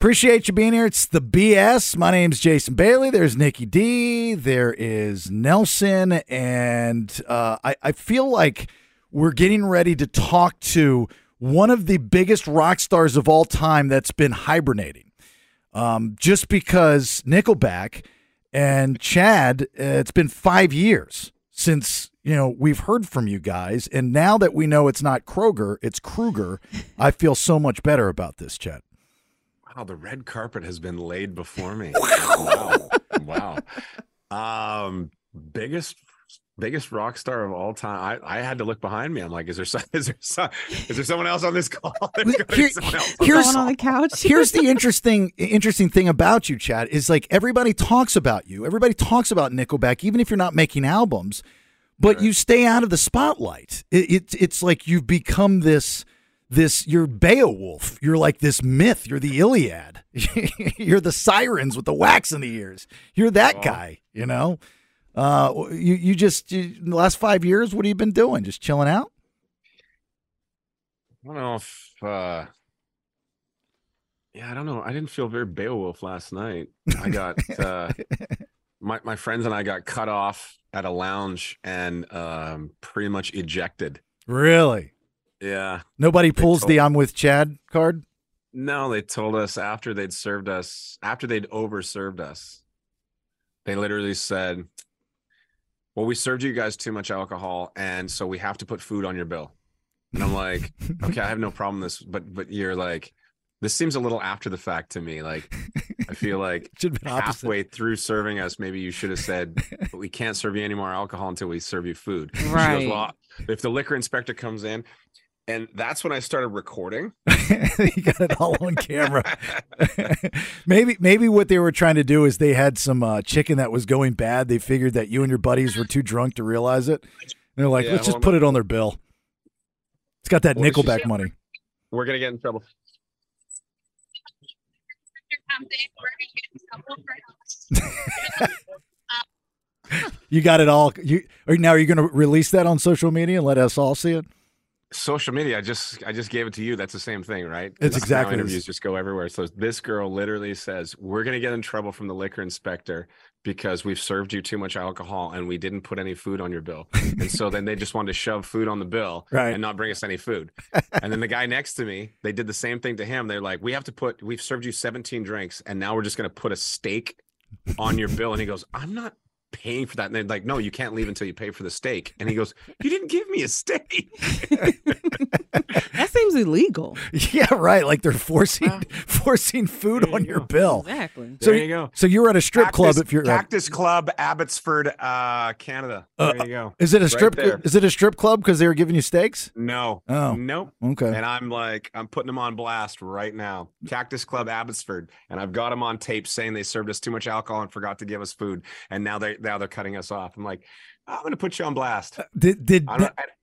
Appreciate you being here. It's the BS. My name's Jason Bailey. There's Nikki D. There is Nelson. And uh, I, I feel like we're getting ready to talk to one of the biggest rock stars of all time that's been hibernating. Um, just because Nickelback and Chad, uh, it's been five years since you know we've heard from you guys, and now that we know it's not Kroger, it's Kruger. I feel so much better about this, Chad. Wow, the red carpet has been laid before me. wow. wow. Um, biggest biggest rock star of all time. I, I had to look behind me. I'm like, is there some, is there some, is there someone else on this call? Here, here's on the couch. here's the interesting interesting thing about you, Chad, is like everybody talks about you. Everybody talks about Nickelback, even if you're not making albums, but right. you stay out of the spotlight. It, it, it's like you've become this this you're Beowulf. You're like this myth. You're the Iliad. you're the sirens with the wax in the ears. You're that oh. guy, you know? Uh you you just you, the last 5 years what have you been doing? Just chilling out? I don't know if uh yeah, I don't know. I didn't feel very Beowulf last night. I got uh my my friends and I got cut off at a lounge and um pretty much ejected. Really? Yeah. Nobody pulls told, the I'm with Chad card? No, they told us after they'd served us, after they'd overserved us, they literally said, Well, we served you guys too much alcohol, and so we have to put food on your bill. And I'm like, okay, I have no problem with this, but but you're like, this seems a little after the fact to me. Like, I feel like halfway through serving us, maybe you should have said, "We can't serve you any more alcohol until we serve you food." Right. Goes, well, if the liquor inspector comes in, and that's when I started recording. you got it all on camera. maybe maybe what they were trying to do is they had some uh, chicken that was going bad. They figured that you and your buddies were too drunk to realize it. And they're like, yeah, let's just put it on their bill. It's got that what Nickelback money. We're gonna get in trouble. you got it all. You now are you going to release that on social media and let us all see it? Social media i just i just gave it to you that's the same thing right? It's exactly interviews just go everywhere. So this girl literally says we're going to get in trouble from the liquor inspector because we've served you too much alcohol and we didn't put any food on your bill. And so then they just wanted to shove food on the bill right. and not bring us any food. And then the guy next to me they did the same thing to him. They're like we have to put we've served you 17 drinks and now we're just going to put a steak on your bill. And he goes i'm not paying for that. And they're like, no, you can't leave until you pay for the steak. And he goes, you didn't give me a steak. that seems illegal. Yeah, right. Like they're forcing forcing food on your bill. Exactly. So there you go. So you're at a strip Cactus, club if you're Cactus Club, Abbotsford, uh, Canada. There uh, you go. Is it a strip? Right is it a strip club because they were giving you steaks? No. Oh. Nope. Okay. And I'm like, I'm putting them on blast right now. Cactus Club, Abbotsford, and I've got them on tape saying they served us too much alcohol and forgot to give us food, and now they now they're cutting us off. I'm like, I'm going to put you on blast. Uh, did did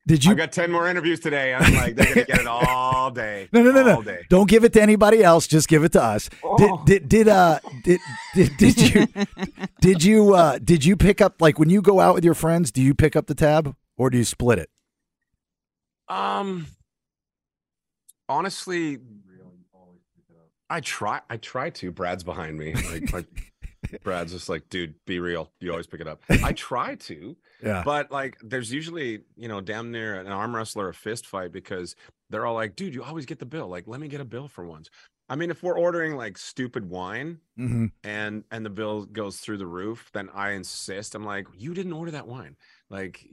did you? I got ten more interviews today. I'm like, they're going to get it all day. no, no, no, no. Day. Don't give it to anybody else. Just give it to us. Oh. Did did did uh did did, did you did you uh did you pick up like when you go out with your friends? Do you pick up the tab or do you split it? Um, honestly, I try. I try to. Brad's behind me. Like, like Brad's just like, dude, be real. You always pick it up. I try to, yeah. But like, there's usually, you know, damn near an arm wrestler, a fist fight because they're all like, dude, you always get the bill. Like, let me get a bill for once. I mean, if we're ordering like stupid wine mm-hmm. and and the bill goes through the roof, then I insist. I'm like, you didn't order that wine. Like,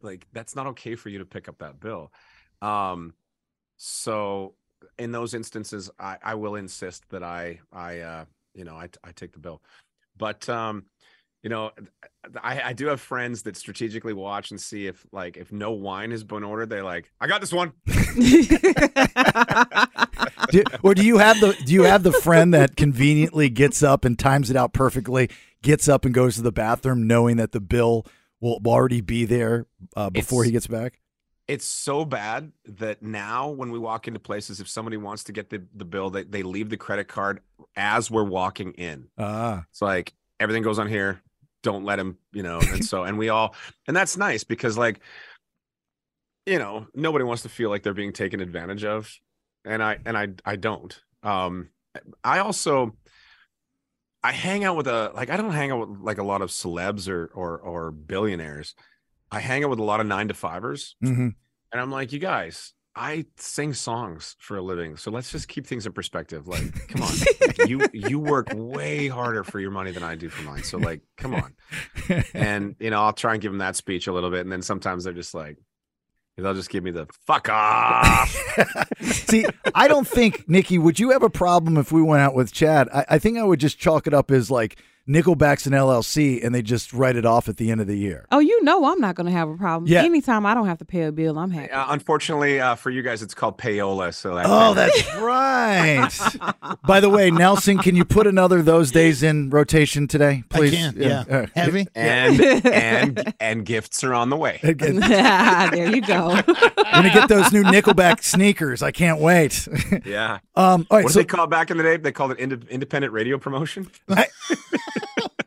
like that's not okay for you to pick up that bill. Um, so in those instances, I I will insist that I I uh you know I I take the bill. But um, you know, I, I do have friends that strategically watch and see if like if no wine has been ordered, they're like, I got this one. do, or do you have the do you have the friend that conveniently gets up and times it out perfectly, gets up and goes to the bathroom knowing that the bill will already be there uh, before it's, he gets back? It's so bad that now when we walk into places, if somebody wants to get the, the bill, they, they leave the credit card as we're walking in. Ah. It's like everything goes on here. Don't let him, you know. And so, and we all, and that's nice because, like, you know, nobody wants to feel like they're being taken advantage of, and I and I I don't. Um, I also I hang out with a like I don't hang out with like a lot of celebs or or or billionaires. I hang out with a lot of nine to fivers, hmm and I'm like, you guys, I sing songs for a living, so let's just keep things in perspective. Like, come on, like, you you work way harder for your money than I do for mine. So like, come on. And you know, I'll try and give them that speech a little bit, and then sometimes they're just like, they'll just give me the fuck off. See, I don't think Nikki. Would you have a problem if we went out with Chad? I, I think I would just chalk it up as like Nickelback's an LLC, and they just write it off at the end of the year. Oh, you know I'm not gonna have a problem. Yeah. Anytime I don't have to pay a bill, I'm happy. Uh, unfortunately, uh, for you guys, it's called payola. So that Oh, that's right. By the way, Nelson, can you put another those days in rotation today, please? I can. Yeah. Uh, Heavy. and and and gifts are on the way. uh, there you go. I'm gonna get those new Nickelback sneakers. I can't wait. Yeah. um, all right, What did they call it back in the day? They called it inde- independent radio promotion.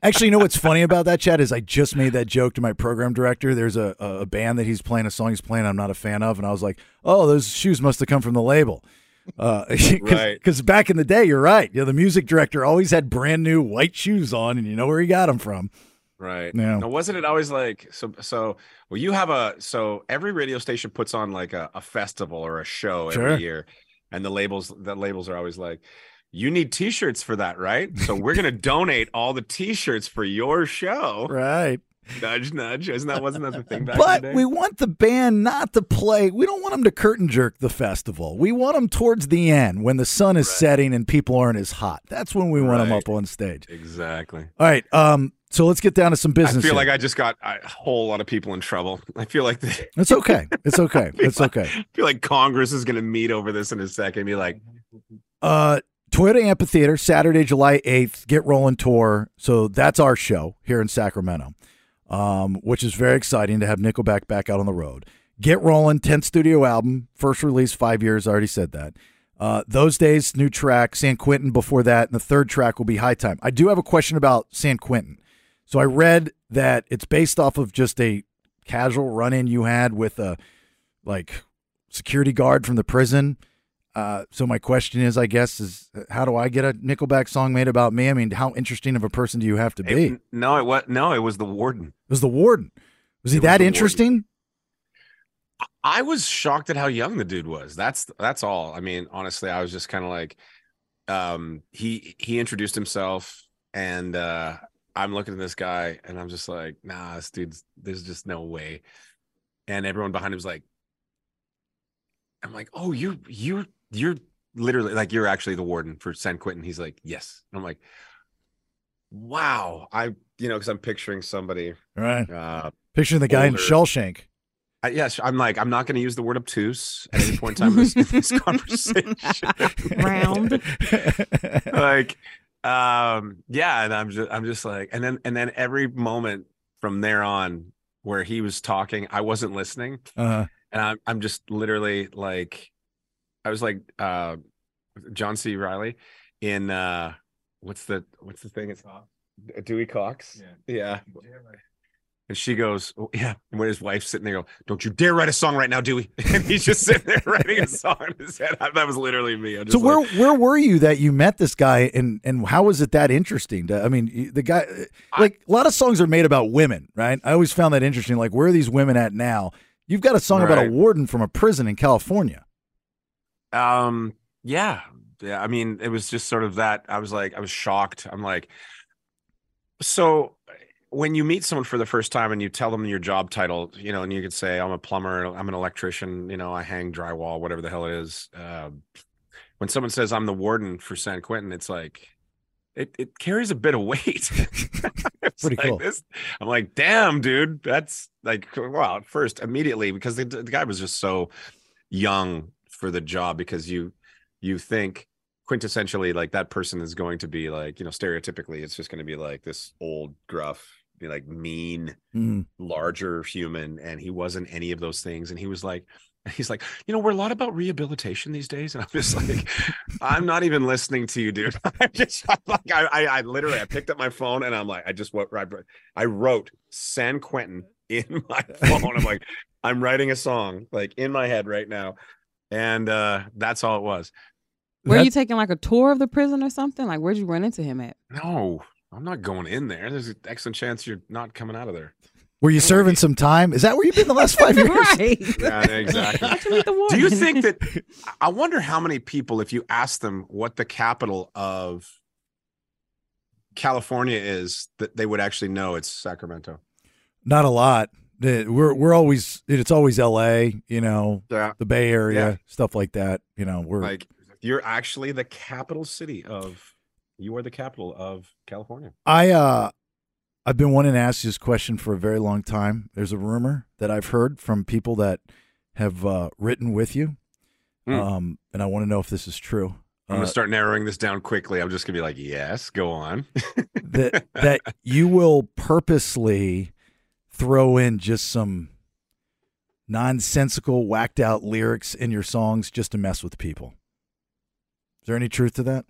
Actually, you know what's funny about that, Chad, is I just made that joke to my program director. There's a, a band that he's playing, a song he's playing I'm not a fan of, and I was like, oh, those shoes must have come from the label. Uh, Right. Because back in the day, you're right. You know, the music director always had brand new white shoes on, and you know where he got them from. Right. Yeah. Now, wasn't it always like so? So, well, you have a so every radio station puts on like a, a festival or a show Sure. every year, and the labels the labels are always like, you need T-shirts for that, right? So we're gonna donate all the T-shirts for your show. Right. Nudge, nudge. Isn't that wasn't that the thing back But in the day? we want the band not to play. We don't want them to curtain jerk the festival. We want them towards the end when the sun is Right. setting and people aren't as hot. That's when we want them up on stage. exactly. All right. Um. So let's get down to some business. I feel here. like I just got a whole lot of people in trouble. I feel like the, It's okay. It's okay. It's okay. I feel like Congress is going to meet over this in a second. and Be like, Uh, Toyota Amphitheater, Saturday, July 8th, Get Rolling Tour. So that's our show here in Sacramento, um, which is very exciting to have Nickelback back out on the road. Get Rolling, 10th studio album, first release, five years. I already said that. Uh, those days, new track, San Quentin before that, and the third track will be High Time. I do have a question about San Quentin. So I read that it's based off of just a casual run in you had with a like security guard from the prison. Uh, so my question is, I guess, is how do I get a Nickelback song made about me? I mean, how interesting of a person do you have to be? it- no, it was no, it was the warden. It was the warden. Was he It was that the warden. interesting? I was shocked at how young the dude was. That's that's all. I mean, honestly, I was just kind of like, um, he he introduced himself, and uh, I'm looking at this guy, and I'm just like, nah, this dude's there's just no way. And everyone behind him was like, I'm like, oh, you you you're literally like you're actually the warden for San Quentin. He's like, yes. And I'm like, wow. I you know because I'm picturing somebody. Right. Uh, Picturing the guy in Shawshank. I, yes, I'm like, I'm not going to use the word obtuse at any point in time in this, this conversation. Round. like, um, yeah, and I'm just, I'm just like, and then, and then every moment from there on where he was talking, I wasn't listening, uh-huh. and I'm, I'm just literally like, I was like, uh, John C. Reilly in, uh, what's the, what's the thing? It's Dewey Cox. Yeah. And she goes, oh, yeah. And when his wife's sitting there, go, don't you dare write a song right now, Dewey. And he's just sitting there writing a song in his head. That was literally me. I'm so where like, where were you that you met this guy and and how was it that interesting? To, I mean, the guy like a lot of songs are made about women, right? I always found that interesting. Like, where are these women at now? You've got a song about a warden from a prison in California. Um, yeah. Yeah. I mean, it was just sort of that. I was like, I was shocked. I'm like, so when you meet someone for the first time and you tell them your job title, you know, and you could say, I'm a plumber, I'm an electrician, you know, I hang drywall, whatever the hell it is. Uh, when someone says I'm the warden for San Quentin, it's like, it, it carries a bit of weight. Pretty like cool. this- I'm like, damn, dude, that's like, wow. At first, immediately, because the, the guy was just so young for the job, because you you think quintessentially like that person is going to be like, you know, stereotypically, it's just going to be like this old, gruff, be like mean, Mm. larger human, and he wasn't any of those things. And he was like, he's like, you know, we're a lot about rehabilitation these days, and I'm just like, I'm not even listening to you, dude. I'm just I'm like, I, I, I literally, I picked up my phone and I'm like, I just what I, I wrote San Quentin in my phone. I'm like, I'm writing a song like in my head right now, and uh that's all it was. Were That- you taking like a tour of the prison or something? Like, where'd you run into him at? No, I'm not going in there. There's an excellent chance you're not coming out of there. Were you serving some time? Is that where you've been the last five years? right. Yeah, exactly. How'd you meet the Do you think that? I wonder how many people, if you ask them what the capital of California is, that they would actually know it's Sacramento. Not a lot. The- We're we're always it's always L.A. You know, Yeah, the Bay Area, Yeah. stuff like that. You know, we're like you're actually the capital city of. You are the capital of California. I uh I've been wanting to ask you this question for a very long time. There's a rumor that I've heard from people that have uh, written with you, Hmm. um, and I want to know if this is true. I'm Uh, gonna start narrowing this down quickly. I'm just gonna be like, yes, go on. that that you will purposely throw in just some nonsensical, whacked out lyrics in your songs just to mess with people. Is there any truth to that?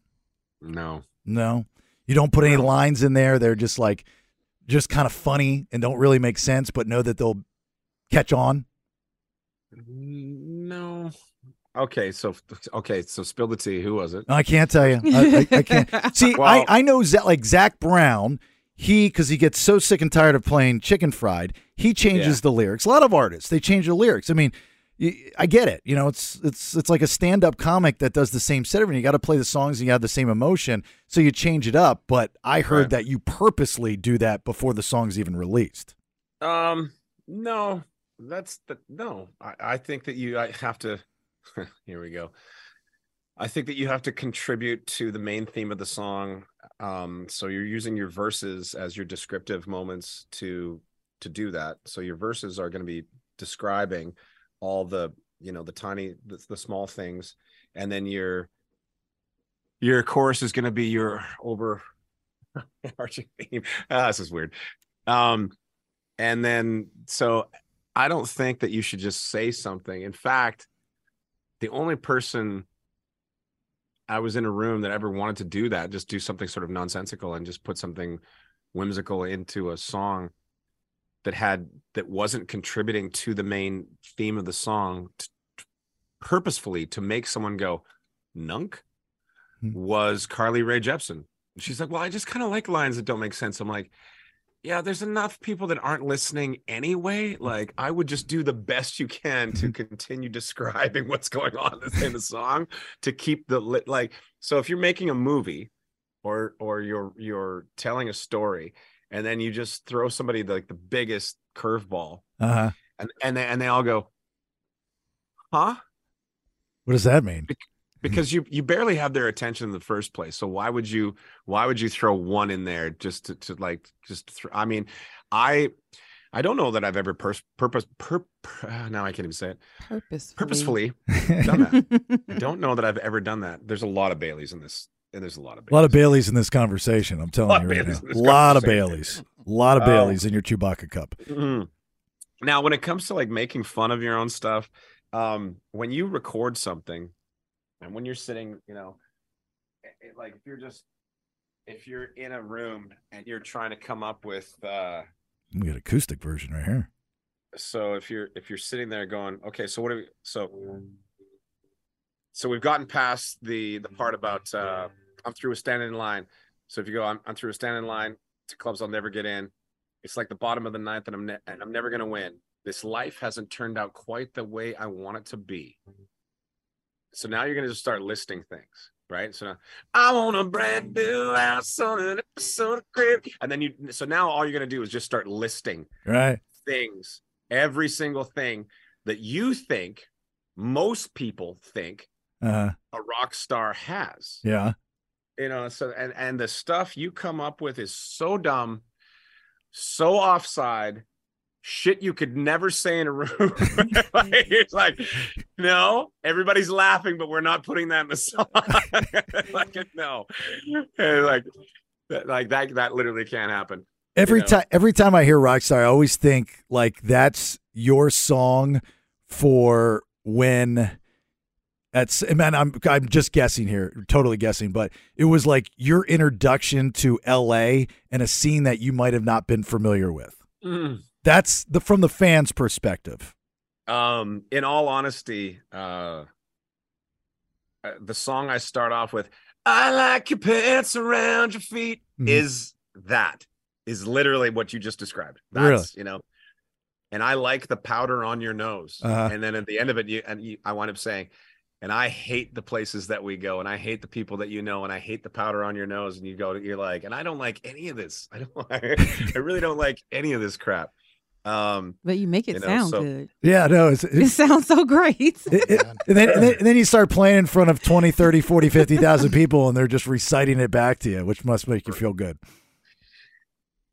no, No. You don't put any lines in there. They're just like just kind of funny and don't really make sense, but know that they'll catch on. no. Okay, so okay, so spill the tea. Who was it? I can't tell you. I, I, I can't. See, Well- I, I know Zach, like Zac Brown. He because he gets so sick and tired of playing chicken fried, he changes Yeah. the lyrics. A lot of artists they change the lyrics. I mean, i get it. You know, it's it's it's like a stand up comic that does the same set. Everything you got to play the songs and you have the same emotion, so you change it up. But I heard Right. that you purposely do that before the song's even released. Um, no, that's the no. I, I think that you I have to. here we go. I think that you have to contribute to the main theme of the song. Um, so you're using your verses as your descriptive moments to to do that. So your verses are going to be describing all the you know the tiny the, the small things, and then your your chorus is going to be your over arching theme. Ah, this is weird. Um, and then so I don't think that you should just say something. In fact, the only person I was in a room that ever wanted to do that, just do something sort of nonsensical and just put something whimsical into a song that had that wasn't contributing to the main theme of the song t- purposefully to make someone go nunk Hmm. was Carly Rae Jepsen. She's like, "Well, I just kind of like lines that don't make sense." I'm like, yeah, there's enough people that aren't listening anyway. Like, I would just do the best you can to continue describing what's going on in the song to keep the lit. Like, so if you're making a movie, or or you're you're telling a story, and then you just throw somebody like the biggest curveball, Uh huh. and and they, and they all go, huh? What does that mean? Because you you barely have their attention in the first place so why would you why would you throw one in there just to, to like just throw, i mean i i don't know that i've ever pers- purpose per, per uh, now i can't even say it Purposefully. purposefully done that i don't know that i've ever done that there's a lot of baileys in this and there's a lot of A lot of Baileys. Baileys in this conversation. I'm telling you right now. A lot of. Baileys. A lot of Oh. Baileys in your Chewbacca cup. Mhm. Now, when it comes to like making fun of your own stuff, um, when you record something, and when you're sitting, you know, it- it- like if you're just if you're in a room and you're trying to come up with, uh, We got acoustic version right here. so if you're if you're sitting there going, okay, so what do we? So, so we've gotten past the the part about uh, I'm through with standing in line. So if you go, I'm I'm through with standing in line to clubs I'll never get in. It's like the bottom of the ninth, and I'm ne- and I'm never gonna win. This life hasn't turned out quite the way I want it to be. So now you're gonna just start listing things, right? So now I want a brand new house on an episode of crib, and then you. So now all you're gonna do is just start listing Right. things, every single thing that you think most people think Uh, a rock star has. yeah. You know, so and and the stuff you come up with is so dumb, so offside, shit you could never say in a room. like, it's like, no, everybody's laughing, but we're not putting that in the song. like, no, And like, that- like that, that literally can't happen. Every know. time every time I hear Rockstar, I always think like that's your song for when that's man, I'm I'm just guessing here, totally guessing, but it was like your introduction to LA and a scene that you might have not been familiar with. Mm. That's the from the fans' perspective. Um, in all honesty, uh, uh, the song I start off with, "I like your pants around your feet," Mhm. is that is literally what you just described. That's you know, and I like the powder on your nose. Uh-huh. And then at the end of it, you and you, I wind up saying, and I hate the places that we go, and I hate the people that you know, and I hate the powder on your nose. And you go, you're like, and I don't like any of this. I don't. I really don't like any of this crap. Um, But you make it You know, sound so- good. Yeah, no, it's, It sounds so great. it, it- and, then, and, then, and then you start playing in front of 20, 30, 40, 50,000 people and they're just reciting it back to you, which must make you feel good.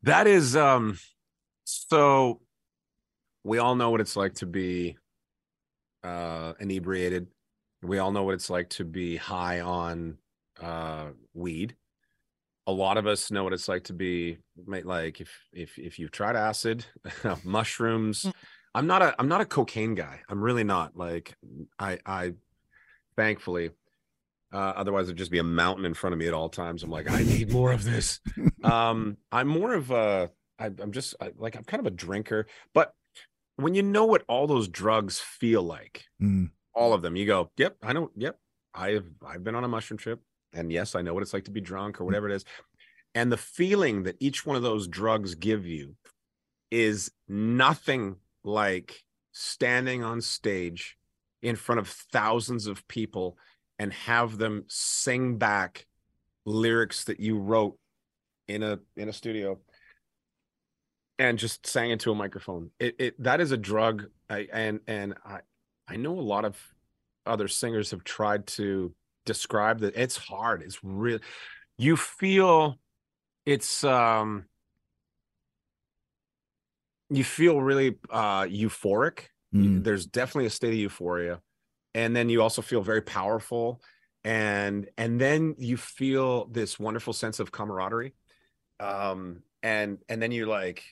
That is um so we all know what it's like to be uh inebriated. We all know what it's like to be high on uh weed. A lot of us know what it's like to be like if if if you've tried acid, mushrooms. I'm not a I'm not a cocaine guy. I'm really not. Like I I thankfully uh, otherwise it'd just be a mountain in front of me at all times. I'm like, I need more of this um i'm more of a I, i'm just I, like i'm kind of a drinker but when you know what all those drugs feel like Mm. all of them you go yep i know yep i've i've been on a mushroom trip and yes i know what it's like to be drunk or mm. whatever it is. And the feeling that each one of those drugs give you is nothing like standing on stage in front of thousands of people and have them sing back lyrics that you wrote in a in a studio and just sang into a microphone. It, it that is a drug I, and and i i know a lot of other singers have tried to describe that it's hard it's real you feel it's um you feel really uh euphoric Mm. there's definitely a state of euphoria and then you also feel very powerful and and then you feel this wonderful sense of camaraderie um and and then you're like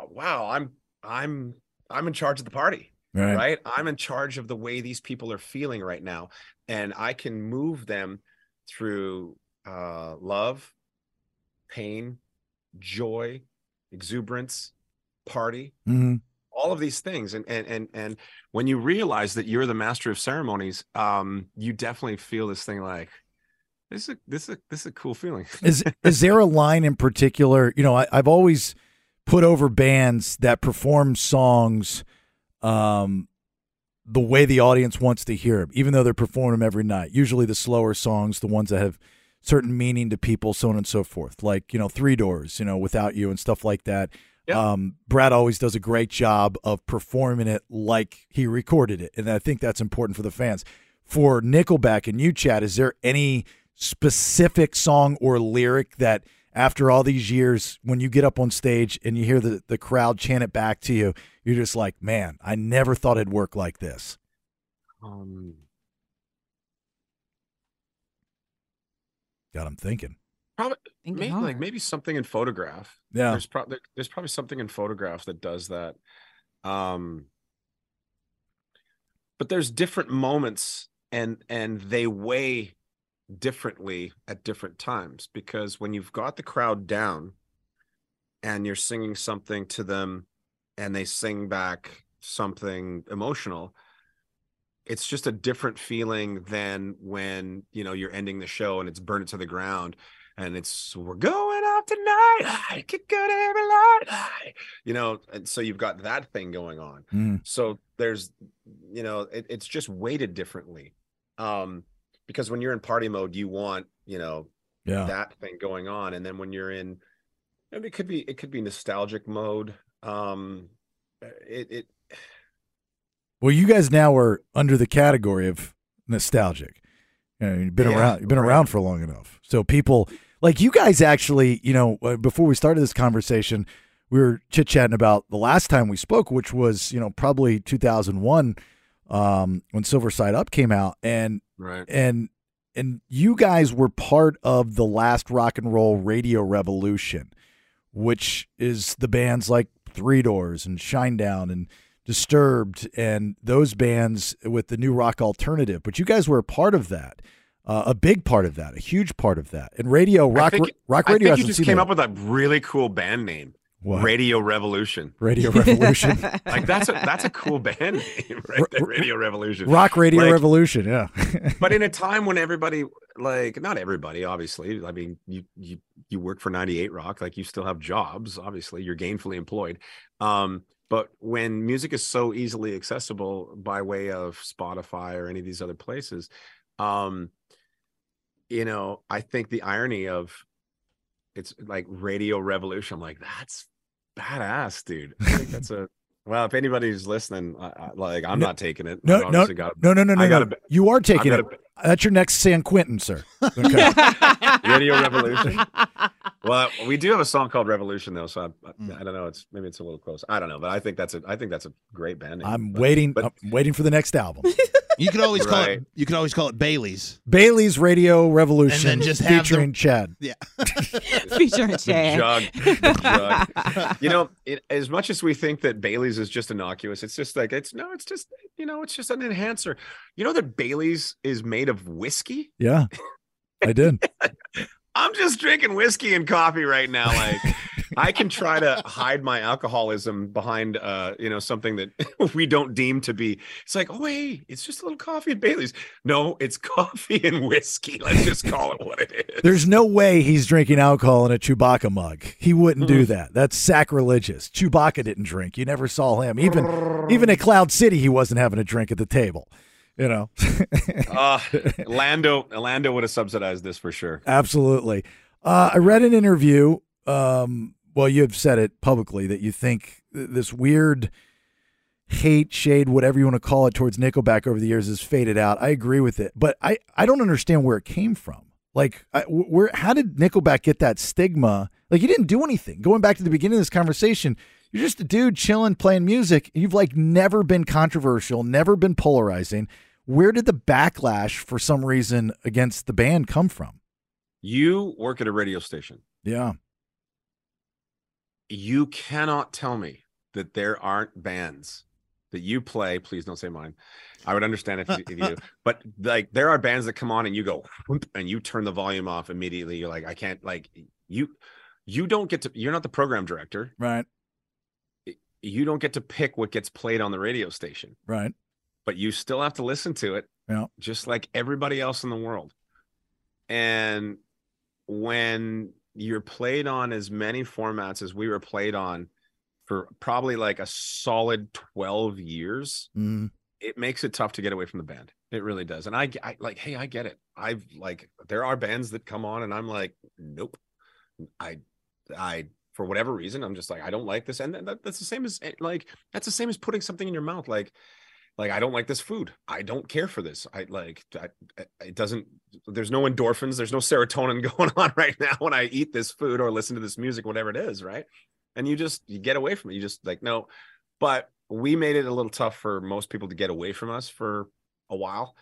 wow i'm i'm i'm in charge of the party Right. right i'm in charge of the way these people are feeling right now and i can move them through uh love pain joy exuberance party Mhm. all of these things and and and and when you realize that you're the master of ceremonies um you definitely feel this thing like this is a, this is a, this is a cool feeling Is is there a line in particular? You know, I, I've always put over bands that perform songs um, the way the audience wants to hear them, even though they're performing them every night. Usually, the slower songs, the ones that have certain meaning to people, so on and so forth. Like you know, Three Doors, you know, Without You, and stuff like that. Yeah. Um, Brad always does a great job of performing it like he recorded it, and I think that's important for the fans. For Nickelback and you, Chad, is there any specific song or lyric that after all these years, when you get up on stage and you hear the, the crowd chant it back to you, you're just like, man, I never thought it'd work like this. um God, I'm thinking. probably Thinking maybe like maybe something in photograph Yeah. there's probably there's probably something in photograph that does that um but there's different moments and and they weigh differently at different times because when you've got the crowd down and you're singing something to them and they sing back something emotional it's just a different feeling than when you know you're ending the show and it's burn it to the ground and it's we're going out tonight. I could go to every light. I-" you know and so you've got that thing going on. Mm. so there's you know it, it's just weighted differently. Um because when you're in party mode you want you know Yeah. that thing going on and then when you're in it could be it could be nostalgic mode um it it Well, you guys now are under the category of nostalgic. You know, you've been Yeah, around. You've been right. around for long enough. So people like you guys actually, you know, uh, before we started this conversation, we were chit chatting about the last time we spoke, which was you know probably 2001 um, when Silver Side Up came out, and right and and you guys were part of the last rock and roll radio revolution, which is the bands like Three Doors and Shinedown and Disturbed and those bands with the new rock alternative. But you guys were a part of that, uh, a big part of that, a huge part of that. And radio, rock, think- rock I radio think you just came that. up with a really cool band name What? Radio Revolution. Radio Revolution. Like that's a that's a cool band name, right? there, Radio Revolution. Rock Radio Like- Revolution. Yeah. But in a time when everybody, like, not everybody, obviously. I mean, you you you work for 98 Rock, like you still have jobs. Obviously, you're gainfully employed. Um, but when music is so easily accessible by way of Spotify or any of these other places, um, you know, I think the irony of it's like Radio Revolution. I'm like, that's badass, dude. I think that's a well. If anybody's listening, I, I, like, I'm No- not taking it. No, no, obviously got no, no, no, no, no. gotta- You are taking got it. That's your next San Quentin, sir. Okay. Radio Revolution. Well, we do have a song called Revolution though, so I. I, mm. I don't know. It's maybe it's a little close. I don't know, but I think that's a I think that's a great band. name. I'm But- waiting. but- I'm waiting for the next album. You could always call Right. it. You could always call it Bailey's. Bailey's Radio Revolution, And then just have the- featuring Chad. Yeah. Featuring The Chad. jug, the jug. You know, it, as much as we think that Bailey's is just innocuous, it's just like it's no, it's just you know, it's just an enhancer. You know that Bailey's is made of whiskey. Yeah, I did. I'm just drinking whiskey and coffee right now. Like I can try to hide my alcoholism behind uh, you know, something that we don't deem to be. It's like, oh hey, it's just a little coffee at Bailey's. No, it's coffee and whiskey. Let's just call it what it is. There's no way he's drinking alcohol in a Chewbacca mug. He wouldn't do that. That's sacrilegious. Chewbacca didn't drink. You never saw him. Even even at Cloud City, he wasn't having a drink at the table. You know, Uh Lando Lando would have subsidized this for sure. absolutely. Uh, I read an interview. Um, well, you have said it publicly that you think th- this weird hate shade, whatever you want to call it, towards Nickelback over the years has faded out. I agree with it, but I I don't understand where it came from. Like, I, where how did Nickelback get that stigma? Like, you didn't do anything. Going back to the beginning of this conversation, you're just a dude chilling, playing music. You've like never been controversial, never been polarizing. Where did the backlash for some reason against the band come from? You work at a radio station. Yeah. You cannot tell me that there aren't bands that you play. Please don't say mine. I would understand if you, if you but like there are bands that come on and you go and you turn the volume off immediately. You're like, I can't like you. You don't get to. You're not the program director. Right. You don't get to pick what gets played on the radio station. Right. But you still have to listen to it Yeah. just like everybody else in the world. And when you're played on as many formats as we were played on for probably like a solid 12 years Mm. it makes it tough to get away from the band. It really does. And I, I like hey i get it. I've like there are bands that come on and i'm like nope. I i for whatever reason i'm just like i don't like this. And that, that's the same as eh, like that's the same as putting something in your mouth. Like like i don't like this food. I don't care for this. I like I, it doesn't there's no endorphins there's no serotonin going on right now when i eat this food or listen to this music whatever it is right? And you just you get away from it. You just like no. But we made it a little tough for most people to get away from us for a while.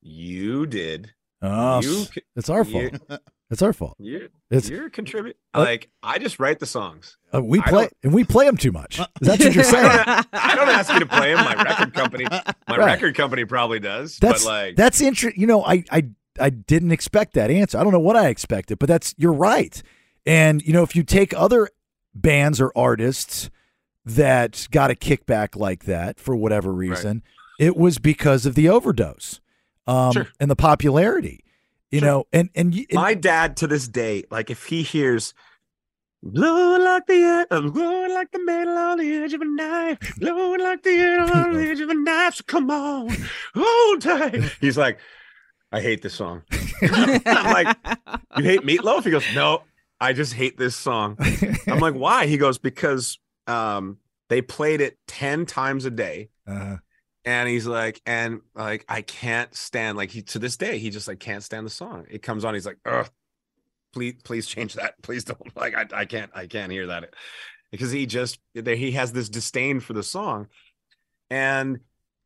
You did. Oh, you it's our you- fault. It's our fault. you It's you're contribute Uh, like i just write the songs uh, we play and we play them too much. That's what you're saying. I don't ask you to play them. My record company, my Right. record company probably does. That's but like, that's interesting. You know, I I I didn't expect that answer. I don't know what I expected, but that's you're right. And you know, if you take other bands or artists that got a kickback like that for whatever reason, it was because of the overdose um, Sure. and the popularity. You Sure. know, and and, and my dad to this day, like if he hears blowing like the air, I'm blowing like the metal on the edge of a knife, blowing like the air on the edge of a knife. So come on, hold tight. He's like, I hate this song. I'm like, you hate Meatloaf? He goes, no, I just hate this song. I'm like, why? He goes, because um, they played it 10 times a day. uh, and he's like and like i can't stand like he to this day he just like can't stand the song. It comes on he's like Ugh, please please change that. Please don't like i, I can't i can't hear that. Because he just there he has this disdain for the song. And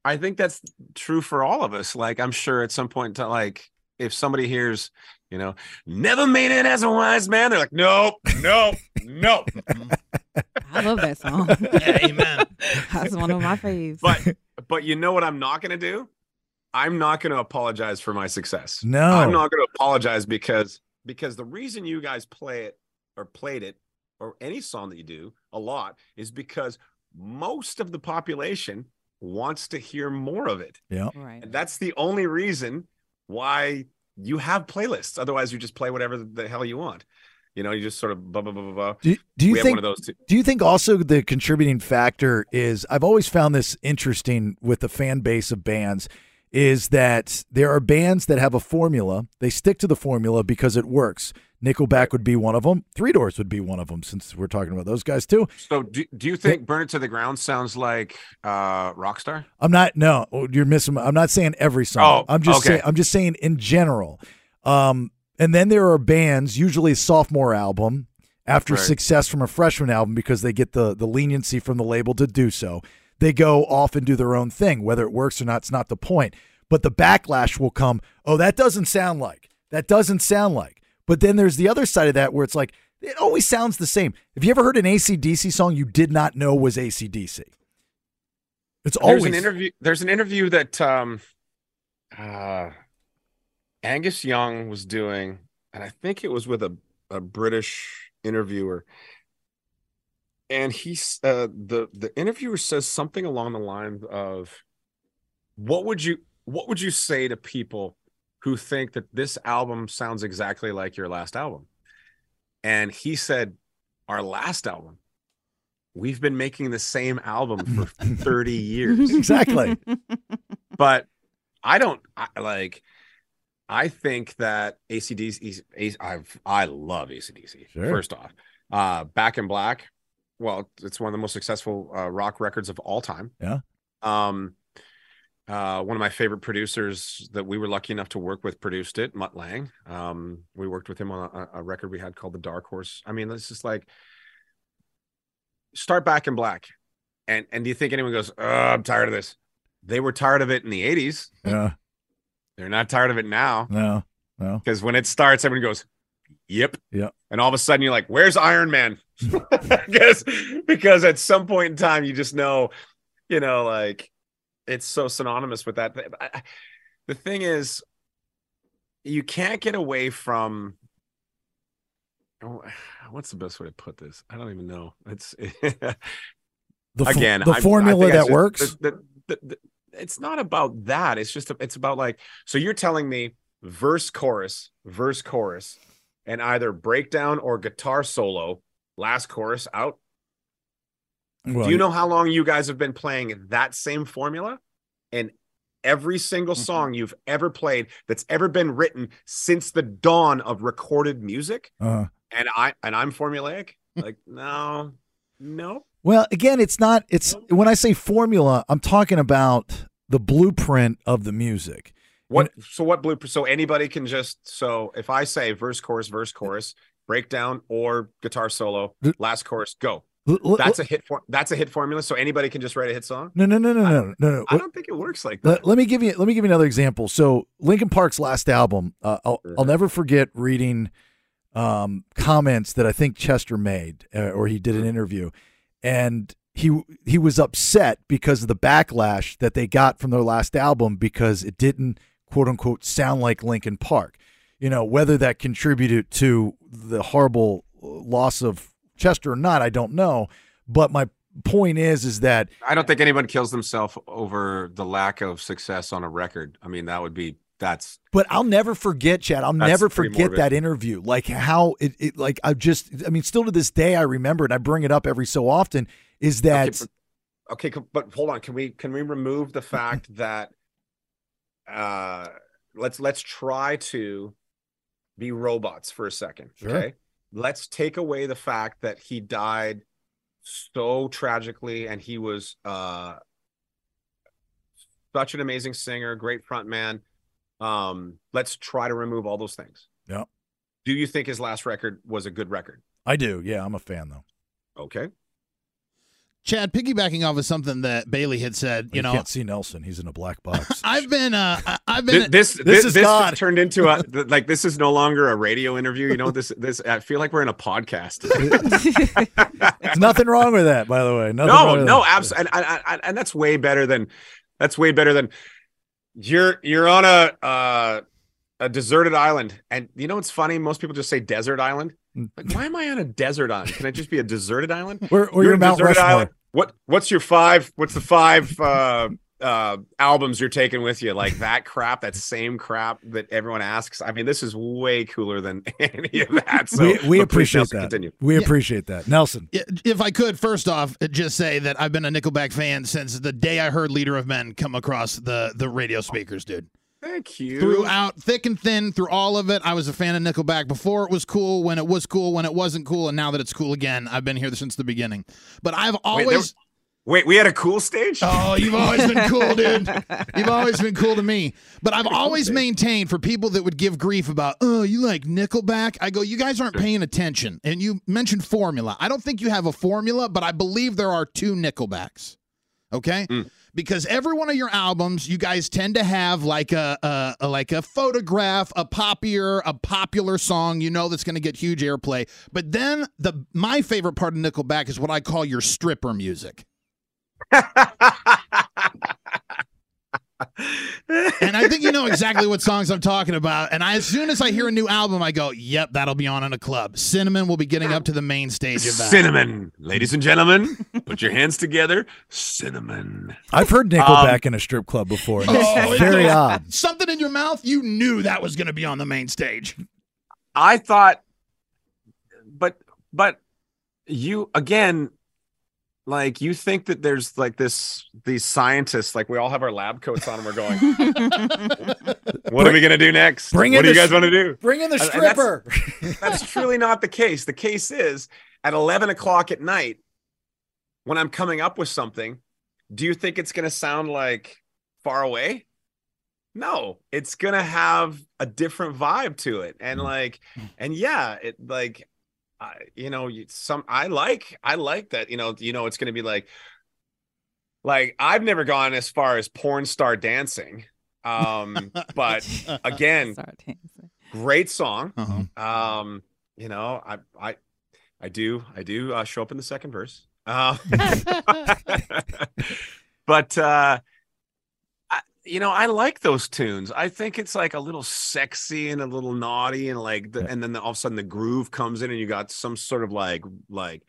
i think that's true for all of us. Like i'm sure at some point to like if somebody hears you know never made it as a wise man they're like nope nope nope mm-hmm. I love that song. Yeah, amen. That's one of my faves. but but you know what i'm not going to do i'm not going to apologize for my success no, I'm not going to apologize because because the reason you guys play it or played it or any song that you do a lot is because most of the population wants to hear more of it. Yeah. Right. And that's the only reason why you have playlists. Otherwise, you just play whatever the hell you want. You know, you just sort of blah blah blah blah. blah. Do, do you we have think one of those too. Do you think also the contributing factor is I've always found this interesting with the fan base of bands is that there are bands that have a formula. They stick to the formula because it works. Nickelback would be one of them. Three Doors would be one of them since we're talking about those guys too. So, do, do you think "Burn It to the Ground" sounds like uh, Rockstar? I'm not no, oh, you're missing I'm not saying every song. Oh, I'm just okay. saying I'm just saying in general. Um and then there are bands, usually a sophomore album, after Right. success from a freshman album because they get the the leniency from the label to do so. They go off and do their own thing. Whether it works or not, it's not the point. But the backlash will come, oh, that doesn't sound like. That doesn't sound like. But then there's the other side of that where it's like, it always sounds the same. Have you ever heard an ACDC song you did not know was ACDC? It's always There's an interview. There's an interview that um, uh, Angus Young was doing, and I think it was with a, a British interviewer. And he's uh, the the interviewer says something along the lines of, "What would you What would you say to people who think that this album sounds exactly like your last album?" And he said, "Our last album." We've been making the same album for 30 years Exactly. but I don't I, like. I think that ACDC. is- I've I love ACDC. Sure. First off, uh, Back in Black. Well, it's one of the most successful uh, rock records of all time. Yeah. Um, uh, one of my favorite producers that we were lucky enough to work with produced it, Mutt Lange. Um, we worked with him on a, a record we had called The Dark Horse. I mean, it's just like start Back in Black, and and do you think anyone goes, oh, "I'm tired of this"? They were tired of it in the '80s. Yeah. They're not tired of it now No. No. because when it starts, everyone goes, "Yep." Yep. And all of a sudden, you're like, "Where's Iron Man?" because because at some point in time, you just know, you know, like it's so synonymous with that. The thing is, you can't get away from. oh, What's the best way to put this? I don't even know. It's The again the formula that just- works. the- the- the- it's not about that it's just it's about like so you're telling me verse chorus verse chorus and either breakdown or guitar solo last chorus out? Well, do you know how long you guys have been playing that same formula? And every single Mm-hmm. song you've ever played that's ever been written since the dawn of recorded music? Uh, and i and i'm formulaic? Like no. No well, again, it's not. It's when I say formula, I'm talking about the blueprint of the music. What so what blueprint? So anybody can just so if I say verse chorus verse chorus breakdown or guitar solo last chorus go. That's a hit for that's a hit formula. So anybody can just write a hit song. no, no, no, no, no, no, no. I don't think it works like that. Let, let me give you let me give you another example. So Linkin Park's last album, uh, I'll I'll never forget reading um, comments that I think Chester made, uh, or he did an interview, and he he was upset because of the backlash that they got from their last album because it didn't quote unquote sound like Linkin Park. You know whether that contributed to the horrible loss of Chester or not, I don't know. But my point is, is that I don't think anyone kills themselves over the lack of success on a record. I mean, that would be that's But I'll never forget, Chad. I'll never forget that interview. Like how it, it, like I just, I mean, still to this day, I remember it. I bring it up every so often. Is that okay, but, okay, but hold on. Can we can we remove the fact that uh let's let's try to be robots for a second. Sure. Okay. Let's take away the fact that he died so tragically and he was uh such an amazing singer, great front man. Um, let's try to remove all those things. Yeah. Do you think his last record was a good record? I do? Yeah, I'm a fan though. Okay. Chad, piggybacking off of something that Bailey had said, you know, can't see Nelson. He's in a black box. I've been, uh, I- I've been, this, this this is this God. turned into a like this is no longer a radio interview. You know this this I feel like we're in a podcast. There's nothing wrong with that, by the way. Nothing no, wrong with no, absolutely, and, and, and and that's way better than that's way better than you're you're on a uh, a deserted island, and you know what's funny? Most people just say desert island. Like, why am I on a desert island? Can I just be a deserted island? Or, or you're, a Mount deserted Rushmore. island. What What's your five? What's the five uh, uh, albums you're taking with you? Like that crap, that same crap that everyone asks. I mean, this is way cooler than any of that. So we we appreciate Nelson, that. Continue. We Yeah. appreciate that. Nelson. If I could, first off, just say that I've been a Nickelback fan since the day I heard "Leader of Men" come across the the radio speakers, dude. Thank you. Throughout, thick and thin, through all of it, I was a fan of Nickelback before it was cool, when it was cool, when it wasn't cool, and now that it's cool again, I've been here since the beginning. But I've always. there- Wait, we had a cool stage. Oh, you've always been cool, dude. You've always been cool to me. But I've always maintained for people that would give grief about, oh, you like Nickelback? I go, you guys aren't paying attention. And you mentioned formula. I don't think you have a formula, but I believe there are two Nickelbacks. Okay? Mm. Because every one of your albums, you guys tend to have like a, a, a like a photograph, a popular, a popular song, you know that's going to get huge airplay. But then the my favorite part of Nickelback is what I call your stripper music. And I think you know exactly what songs I'm talking about. And I, as soon as I hear a new album, I go, "Yep, that'll be on in a club." Cinnamon will be getting up to the main stage of that. Cinnamon, ladies and gentlemen, put your hands together. Cinnamon. I've heard Um, Nickelback in a strip club before. Oh, very odd. Something in your mouth, you knew that was going to be on the main stage. I thought, but but you again, like you think that there's like this these scientists, like we all have our lab coats on, and we're going, what are we gonna do next? Bring what do you guys s- want to do? Bring in the and that's- stripper. That's truly not the case. The case is at 11 o'clock at night, when I'm coming up with something, do you think it's going to sound like far away? No, it's going to have a different vibe to it. And hmm. like, and yeah, it like, I, you know, some, I like, I like that, you know, you know, it's going to be like, like I've never gone as far as porn star dancing. Um, but again, dancing. great song. Uh-huh. Um, you know, I I I do I do uh, show up in the second verse. Uh, but uh I, you know, I like those tunes. I think it's like a little sexy and a little naughty and like the, Yeah. and then all of a sudden the groove comes in and you got some sort of like like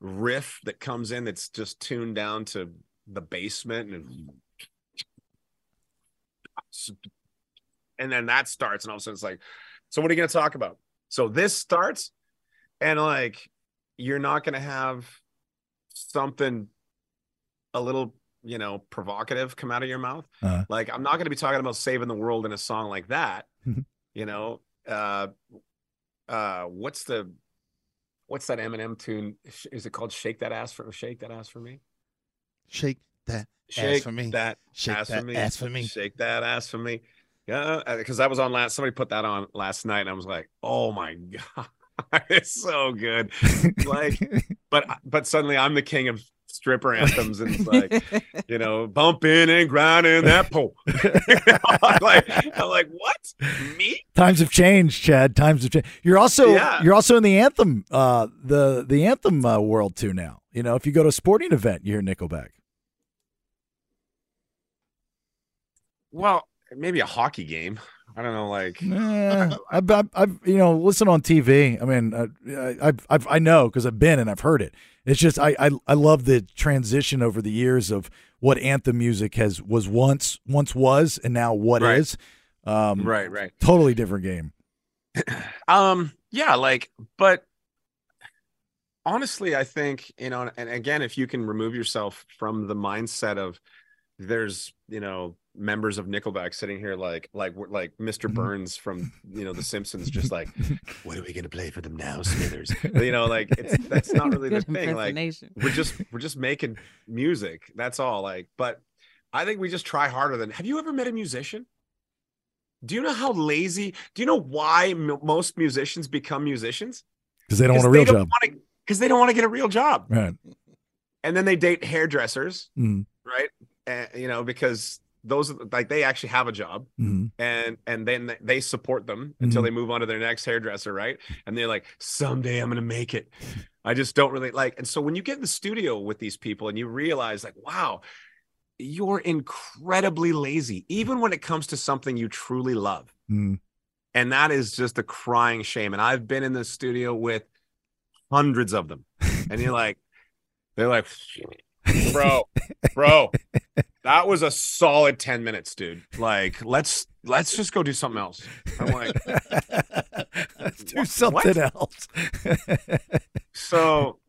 riff that comes in that's just tuned down to the basement and and then that starts and all of a sudden it's like so what are you going to talk about so this starts and like you're not going to have something a little you know provocative come out of your mouth Uh-huh. like i'm not going to be talking about saving the world in a song like that Mhm. you know uh uh what's the what's that eminem tune is it called shake that ass for shake that ass for me Shake that shake for me. that Shake ass that for me ass for me. shake that ass for me yeah because that was on last somebody put that on last night and i was like oh my god it's so good like but but suddenly i'm the king of stripper anthems and it's like you know bumping and grinding that pole I'm like i'm like what me Times have changed, Chad. Times have changed. You're also Yeah. you're also in the anthem uh the the anthem uh, world too now. You know, if you go to a sporting event, you hear Nickelback. well maybe a hockey game i don't know like Eh, I've, I've, I've, you know, listen on TV. I mean, uh, I- I've, I've, I know because I've been and I've heard it. It's just I, I, I love the transition over the years of what anthem music has was once, once was, and now what is. Right. Um, right right Totally different game. um yeah like but honestly i think you know and again if you can remove yourself from the mindset of there's you know members of nickelback sitting here like like like mr Mhm. burns from you know the simpsons just like what are we gonna play for them now smithers? You know like it's that's not really the thing like we're just we're just making music that's all like but i think we just try harder than have you ever met a musician? Do you know how lazy do you know why m- most musicians become musicians? Because they don't want a real job. because they don't want to get a real job. Right. and then they date hairdressers Mm, right? And you know because those like they actually have a job mm, and and then they support them until Mhm. they move on to their next hairdresser right and they're like someday i'm gonna make it i just don't really like and so when you get in the studio with these people and you realize like wow you're incredibly lazy even when it comes to something you truly love mm. And that is just a crying shame. And I've been in the studio with hundreds of them. And you're like, they're like, bro, bro, that was a solid 10 minutes, dude. Like, let's let's just go do something else. I'm like, Let's do something what? else. so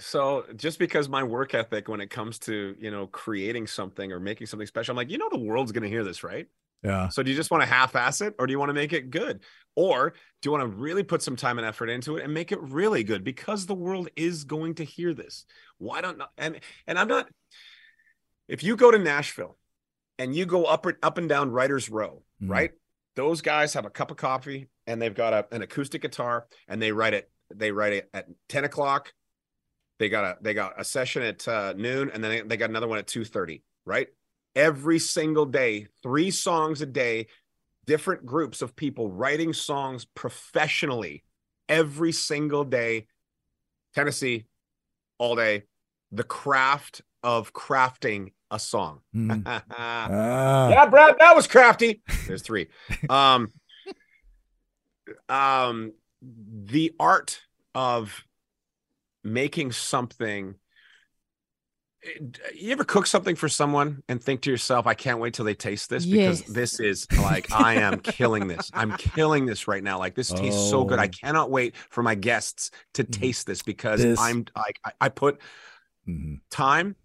so just because my work ethic when it comes to you know creating something or making something special i'm like you know the world's going to hear this right yeah. so do you just want to half-ass it or do you want to make it good or do you want to really put some time and effort into it and make it really good because the world is going to hear this why don't and and i'm not if you go to nashville and you go up up and down writers row Mhm. right? Those guys have a cup of coffee and they've got a, an acoustic guitar and they write it they write it at 10 o'clock. They got a they got a session at uh, noon and then they, they got another one at 2.30 right? Every single day three songs a day different groups of people writing songs professionally every single day. Tennessee all day. The craft of crafting a song Mm. Ah. yeah, Brad, that was crafty. There's three. Um, um, the art of making something. You ever cook something for someone and think to yourself, "I can't wait till they taste this because Yes. this is like I am killing this. I'm killing this right now. Like this tastes so good. I Oh. cannot wait for my guests to Mhm. taste this because This- I'm like I, I put Mhm. time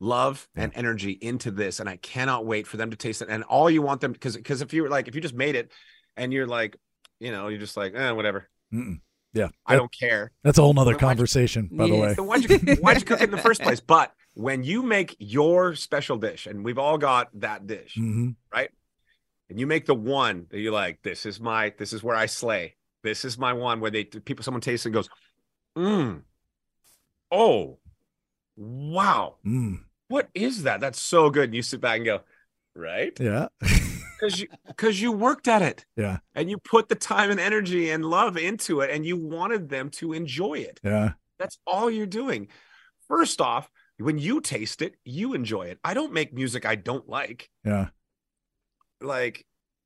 love and energy into this and i cannot wait for them to taste it. And all you want them because because if you're like if you just made it and you're like you know you're just like eh, whatever. Mm-mm. Yeah. i don't care. That's a whole nother Why'd you- conversation, by the way. so why'd you why'd you cook it in the first place? But when you make your special dish and we've all got that dish hmm and you make the one that you're like this is my this is where i slay. This is my one where they people someone tastes it and goes mm. Oh. Wow. Mm. What is that? That's so good. And you sit back and go, right? Yeah. Because you because you worked at it. Yeah. And you put the time and energy and love into it and you wanted them to enjoy it. yeah. That's all you're doing. First off, when you taste it, you enjoy it. I don't make music I don't like. Yeah. Like,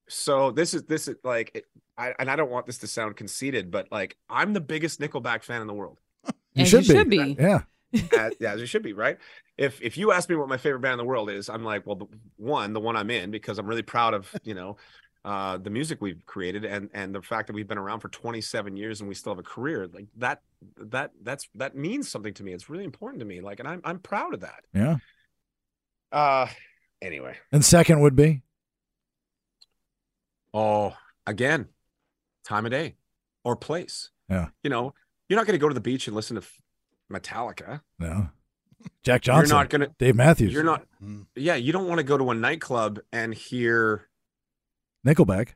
so this is this is like it, I and I don't want this to sound conceited, but like I'm the biggest Nickelback fan in the world. You should you be. should be. Yeah. as, yeah, as it should be, right? If if you ask me what my favorite band in the world is, I'm like, well, the one, the one I'm in, because I'm really proud of you know uh, the music we've created and and the fact that we've been around for 27 years and we still have a career. Like that that that's that means something to me. It's really important to me. Like, and I'm I'm proud of that. Yeah. Uh, anyway, And second would be oh, again, time of day or place. Yeah. you know, you're not going to go to the beach and listen to Metallica. no. Jack Johnson. You're not going to. Dave Matthews. You're not. Mm. Yeah, you don't want to go to a nightclub and hear. Nickelback.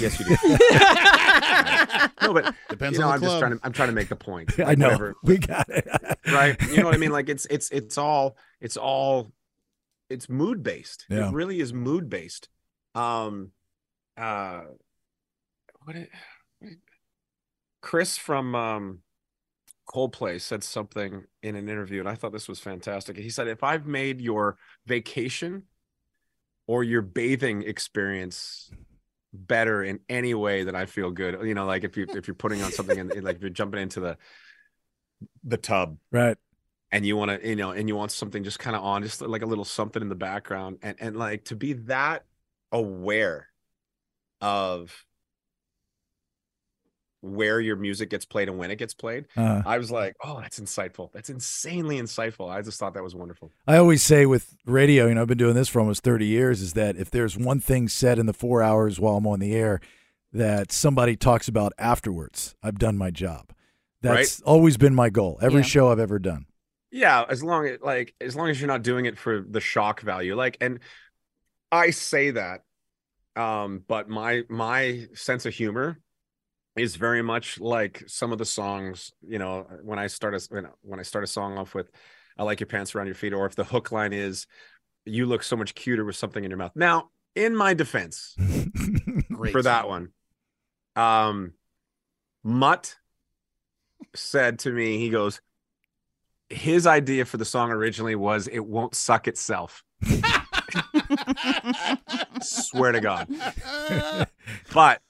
Yes, you do. no, but Depends you know, on I'm the just club. trying to. I'm trying to make the point. I Like, know. whatever, We got it. right? You know what I mean? Like it's it's it's all it's all it's mood based. Yeah. It really is mood based. Um, uh, what? It, Chris from um, Coldplay said something in an interview, and I thought this was fantastic. He said, "If I've made your vacation or your bathing experience." better in any way that I feel good. You know, like if you if you're putting on something and like if you're jumping into the the tub right. and you want to you know and you want something just kind of on just like a little something in the background and and like to be that aware of where your music gets played and when it gets played Uh, i was like oh that's insightful that's insanely insightful i just thought that was wonderful I always say with radio, you know, I've been doing this for almost 30 years, is that if there's one thing said in the four hours while I'm on the air that somebody talks about afterwards, I've done my job. That's always been my goal. Every Yeah. show I've ever done. yeah as long as like as long as you're not doing it for the shock value like and i say that um but my my sense of humor is very much like some of the songs you know when i start a when, when i start a song off with i like your pants around your feet or if the hook line is you look so much cuter with something in your mouth. Now in my defense Great for that one um mutt said to me he goes his idea for the song originally was it won't suck itself. Swear to god. But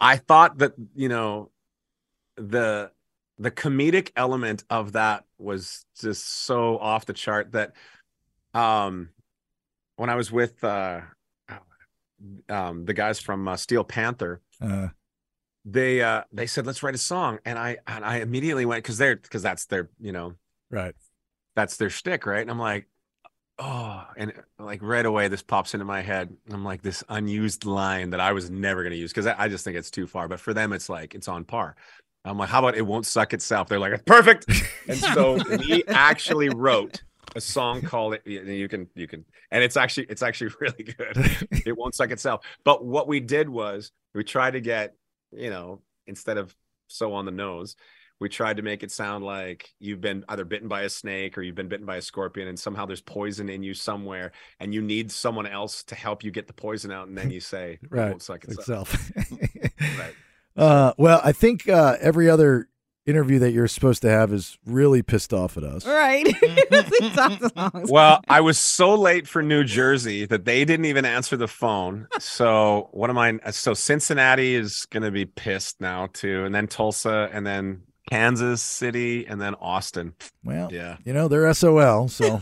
I thought that you know the the comedic element of that was just so off the chart that um when I was with uh um the guys from uh, Steel Panther Uh, they uh they said let's write a song and I and I immediately went because they're because that's their you know right. that's their shtick, right? And I'm like, oh, and like right away, this pops into my head. I'm like, this unused line that I was never going to use because I, I just think it's too far. But for them, it's like it's on par. I'm like, how about it won't suck itself? They're like, it's perfect. And so we actually wrote a song called it. You you can, you can, and it's actually, it's actually really good. It won't suck itself. But what we did was we tried to get, you know, instead of so on the nose, we tried to make it sound like you've been either bitten by a snake or you've been bitten by a scorpion and somehow there's poison in you somewhere and you need someone else to help you get the poison out and then you say it Right. won't suck itself. Itself. Right. uh, well, I think uh, every other interview that you're supposed to have is really pissed off at us. Right. He talks songs. Well, I was so late for New Jersey that they didn't even answer the phone. So what am I? So Cincinnati is going to be pissed now too, and then Tulsa, and then Kansas City, and then Austin. Well, Yeah. you know they're SOL, so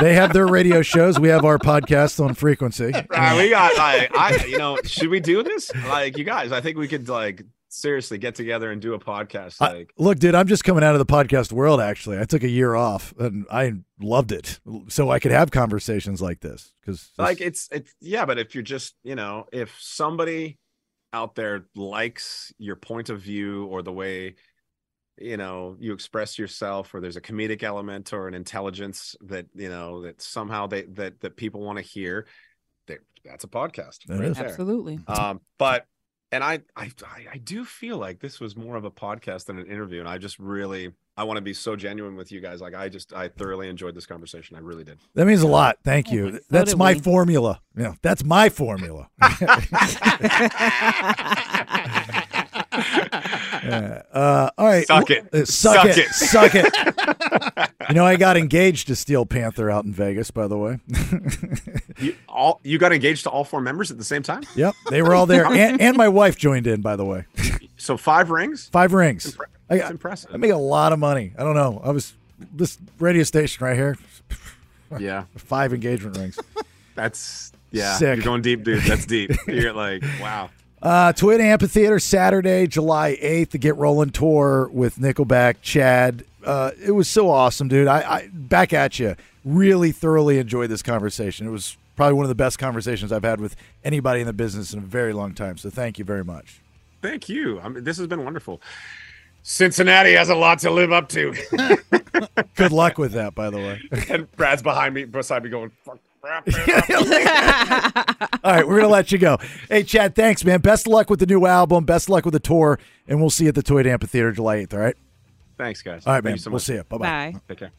they have their radio shows. We have our podcast on frequency. Right, we got like I you know should we do this like you guys I think we could like seriously get together and do a podcast I- like look, dude, I'm just coming out of the podcast world. Actually, I took a year off and I loved it, so I could have conversations like this because like it's it's yeah but if you're just you know if somebody out there likes your point of view or the way you know you express yourself or there's a comedic element or an intelligence that you know that somehow they that that people want to hear they, that's a podcast That right is. Absolutely. um but and I, I i i do feel like this was more of a podcast than an interview and i just really i want to be so genuine with you guys like i just i thoroughly enjoyed this conversation i really did that means a lot. Thank you. So that's my we. formula. Yeah, that's my formula. Yeah. Uh, all right, Suck it. Uh, suck, Suck it. it. Suck it. you know, I got engaged to Steel Panther out in Vegas, by the way. you all you got engaged to all four members at the same time yep, they were all there, and, and my wife joined in. By the way, so five rings five rings. I, that's got, impressive I make a lot of money. I don't know. I was this radio station right here, yeah five engagement rings. that's yeah Sick. you're going deep dude that's deep you're like wow Uh, Toyota Amphitheater Saturday, July 8th, the Get Rolling tour with Nickelback, Chad. Uh, it was so awesome, dude. I, I back at you. Really thoroughly enjoyed this conversation. It was probably one of the best conversations I've had with anybody in the business in a very long time. So thank you very much. thank you i mean this has been wonderful cincinnati has a lot to live up to Good luck with that, by the way. and brad's behind me beside me going Fuck. Crap." All right, we're gonna let you go. Hey, Chad, thanks, man. Best of luck with the new album. Best of luck with the tour, and we'll see you at the Toyota Amphitheater July 8th. All right. thanks guys All right, Thank man. you so we'll see you. Bye bye. Bye. take care